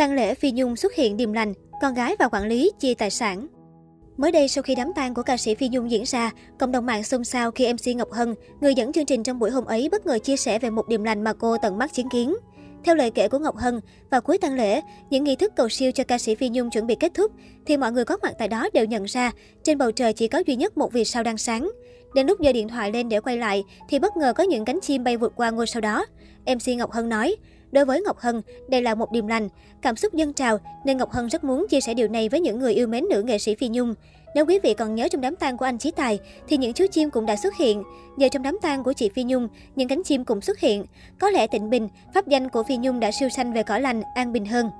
Tăng lễ Phi Nhung xuất hiện điềm lành, con gái và quản lý chia tài sản. Mới đây, sau khi đám tang của ca sĩ Phi Nhung diễn ra, cộng đồng mạng xôn xao khi MC Ngọc Hân, người dẫn chương trình trong buổi hôm ấy bất ngờ chia sẻ về một điềm lành mà cô tận mắt chứng kiến. Theo lời kể của Ngọc Hân, vào cuối tang lễ, những nghi thức cầu siêu cho ca sĩ Phi Nhung chuẩn bị kết thúc, thì mọi người có mặt tại đó đều nhận ra trên bầu trời chỉ có duy nhất một vì sao đang sáng. Đến lúc giơ điện thoại lên để quay lại, thì bất ngờ có những cánh chim bay vượt qua ngôi sao đó. MC Ngọc Hân nói, Đối với Ngọc Hân, đây là một điềm lành, cảm xúc dân trào nên Ngọc Hân rất muốn chia sẻ điều này với những người yêu mến nữ nghệ sĩ Phi Nhung. Nếu quý vị còn nhớ trong đám tang của anh Chí Tài thì những chú chim cũng đã xuất hiện. Giờ trong đám tang của chị Phi Nhung, những cánh chim cũng xuất hiện. Có lẽ Tịnh Bình, pháp danh của Phi Nhung đã siêu sanh về cõi lành, an bình hơn.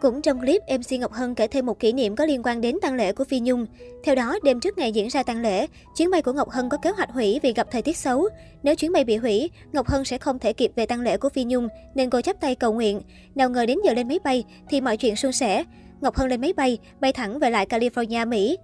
Cũng trong clip, MC Ngọc Hân kể thêm một kỷ niệm có liên quan đến tang lễ của Phi Nhung. Theo đó, đêm trước ngày diễn ra tang lễ, chuyến bay của Ngọc Hân có kế hoạch hủy vì gặp thời tiết xấu. Nếu chuyến bay bị hủy, Ngọc Hân sẽ không thể kịp về tang lễ của Phi Nhung, nên cô chắp tay cầu nguyện. Nào ngờ đến giờ lên máy bay thì mọi chuyện suôn sẻ. Ngọc Hân lên máy bay, bay thẳng về lại California, Mỹ.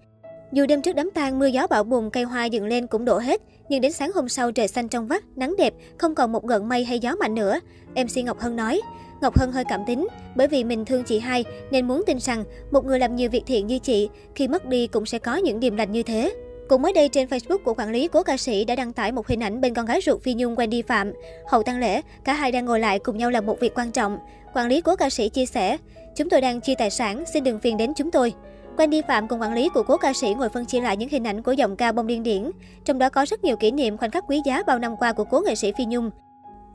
Dù đêm trước đám tang mưa gió bão bùng, cây hoa dựng lên cũng đổ hết, nhưng đến sáng hôm sau trời xanh trong vắt, nắng đẹp, không còn một gợn mây hay gió mạnh nữa. MC Ngọc Hân nói, Ngọc Hân hơi cảm tính, bởi vì mình thương chị hai nên muốn tin rằng một người làm nhiều việc thiện như chị, khi mất đi cũng sẽ có những điềm lành như thế. Cũng mới đây trên Facebook của quản lý cố ca sĩ đã đăng tải một hình ảnh bên con gái ruột Phi Nhung Wendy Phạm. Hậu tang lễ, cả hai đang ngồi lại cùng nhau làm một việc quan trọng. Quản lý cố ca sĩ chia sẻ, chúng tôi đang chia tài sản, xin đừng phiền đến chúng tôi. Wendy Phạm cùng quản lý của cố ca sĩ ngồi phân chia lại những hình ảnh của giọng ca bông điên điển. Trong đó có rất nhiều kỷ niệm khoảnh khắc quý giá bao năm qua của cố nghệ sĩ Phi Nhung.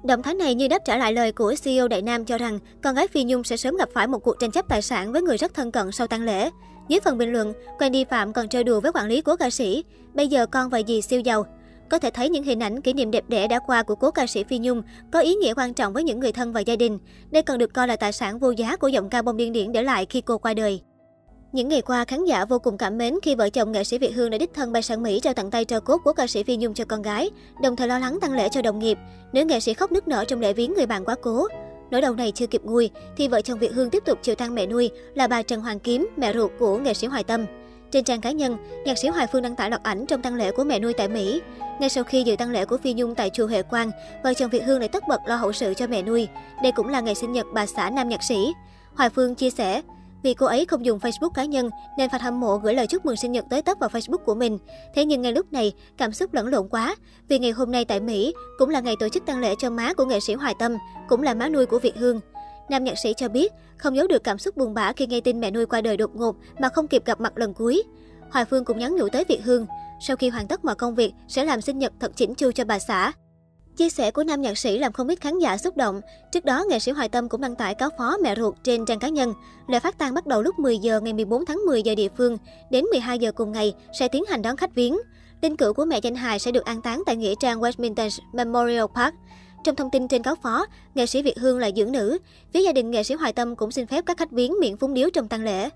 Động thái này như đáp trả lại lời của CEO Đại Nam cho rằng con gái Phi Nhung sẽ sớm gặp phải một cuộc tranh chấp tài sản với người rất thân cận sau tang lễ. Dưới phần bình luận, Wendy Phạm còn chơi đùa với quản lý của ca sĩ. Bây giờ con và dì siêu giàu. Có thể thấy những hình ảnh kỷ niệm đẹp đẽ đã qua của cố ca sĩ Phi Nhung có ý nghĩa quan trọng với những người thân và gia đình. Đây còn được coi là tài sản vô giá của giọng ca bông điên điển để lại khi cô qua đời. Những ngày qua, khán giả vô cùng cảm mến khi vợ chồng nghệ sĩ Việt Hương đã đích thân bay sang Mỹ trao tặng tay trò cốt của ca sĩ Phi Nhung cho con gái, đồng thời lo lắng tăng lễ cho đồng nghiệp. Nữ nghệ sĩ khóc nức nở trong lễ viếng người bạn quá cố. Nỗi đầu này chưa kịp nguôi, thì vợ chồng Việt Hương tiếp tục chịu tang mẹ nuôi là bà Trần Hoàng Kiếm, mẹ ruột của nghệ sĩ Hoài Tâm. Trên trang cá nhân, nhạc sĩ Hoài Phương đăng tải loạt ảnh trong tang lễ của mẹ nuôi tại Mỹ. Ngay sau khi dự tang lễ của Phi Nhung tại chùa Huệ Quang, vợ chồng Việt Hương lại tất bật lo hậu sự cho mẹ nuôi. Đây cũng là ngày sinh nhật bà xã nam nhạc sĩ. Hoài Phương chia sẻ, vì cô ấy không dùng Facebook cá nhân nên fan hâm mộ gửi lời chúc mừng sinh nhật tới tấp vào Facebook của mình. Thế nhưng ngay lúc này, cảm xúc lẫn lộn quá. Vì ngày hôm nay tại Mỹ cũng là ngày tổ chức tang lễ cho má của nghệ sĩ Hoài Tâm, cũng là má nuôi của Việt Hương. Nam nhạc sĩ cho biết, không giấu được cảm xúc buồn bã khi nghe tin mẹ nuôi qua đời đột ngột mà không kịp gặp mặt lần cuối. Hoài Phương cũng nhắn nhủ tới Việt Hương, sau khi hoàn tất mọi công việc sẽ làm sinh nhật thật chỉnh chu cho bà xã. Chia sẻ của nam nhạc sĩ làm không ít khán giả xúc động. Trước đó, nghệ sĩ Hoài Tâm cũng đăng tải cáo phó mẹ ruột trên trang cá nhân. Lễ phát tang bắt đầu lúc 10 giờ ngày 14 tháng 10 giờ địa phương, đến 12 giờ cùng ngày sẽ tiến hành đón khách viếng. Linh cữu của mẹ danh hài sẽ được an táng tại nghĩa trang Westminster Memorial Park. Trong thông tin trên cáo phó, nghệ sĩ Việt Hương là dưỡng nữ. Phía gia đình nghệ sĩ Hoài Tâm cũng xin phép các khách viếng miễn phúng điếu trong tang lễ.